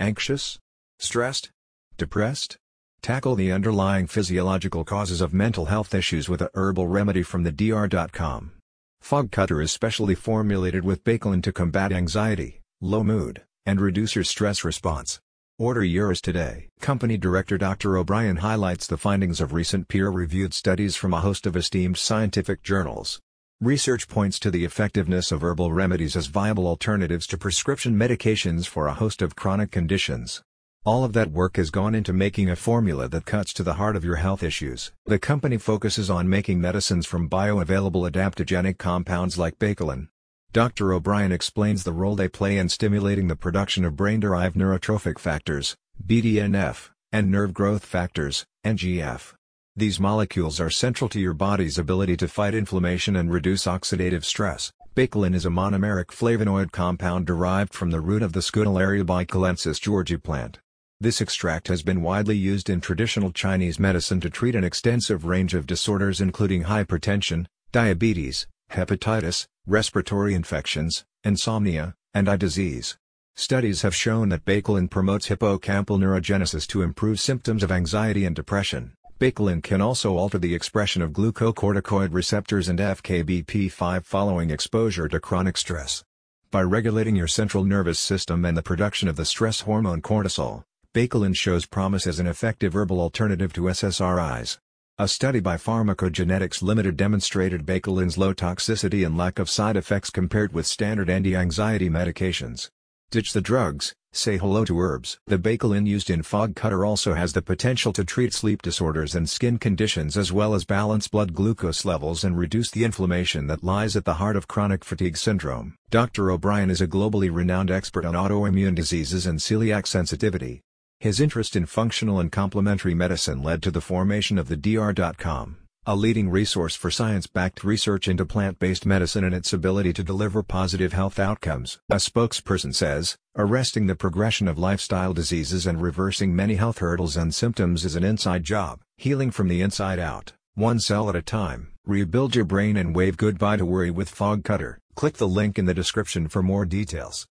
Anxious? Stressed? Depressed? Tackle the underlying physiological causes of mental health issues with a herbal remedy from the DR.com. Fog Cutter is specially formulated with Baicalin to combat anxiety, low mood, and reduce your stress response. Order yours today. Company Director Dr. O'Bryan highlights the findings of recent peer-reviewed studies from a host of esteemed scientific journals. Research points to the effectiveness of herbal remedies as viable alternatives to prescription medications for a host of chronic conditions. All of that work has gone into making a formula that cuts to the heart of your health issues. The company focuses on making medicines from bioavailable adaptogenic compounds like Baicalin. Dr. O'Bryan explains the role they play in stimulating the production of brain-derived neurotrophic factors, BDNF, and nerve growth factors, NGF. These molecules are central to your body's ability to fight inflammation and reduce oxidative stress. Baicalin is a monomeric flavonoid compound derived from the root of the Scutellaria baicalensis Georgi plant. This extract has been widely used in traditional Chinese medicine to treat an extensive range of disorders including hypertension, diabetes, hepatitis, respiratory infections, insomnia, and eye disease. Studies have shown that Baicalin promotes hippocampal neurogenesis to improve symptoms of anxiety and depression. Baicalin can also alter the expression of glucocorticoid receptors and FKBP5 following exposure to chronic stress. By regulating your central nervous system and the production of the stress hormone cortisol, Baicalin shows promise as an effective herbal alternative to SSRIs. A study by Pharmacogenetics Limited demonstrated Baicalin's low toxicity and lack of side effects compared with standard anti-anxiety medications. Ditch the drugs, say hello to herbs. The Baicalin used in Fog Cutter also has the potential to treat sleep disorders and skin conditions as well as balance blood glucose levels and reduce the inflammation that lies at the heart of chronic fatigue syndrome. Dr. O'Bryan is a globally renowned expert on autoimmune diseases and celiac sensitivity. His interest in functional and complementary medicine led to the formation of the DR.com a leading resource for science-backed research into plant-based medicine and its ability to deliver positive health outcomes. A spokesperson says, arresting the progression of lifestyle diseases and reversing many health hurdles and symptoms is an inside job, healing from the inside out, one cell at a time. Rebuild your brain and wave goodbye to worry with Fog Cutter. Click the link in the description for more details.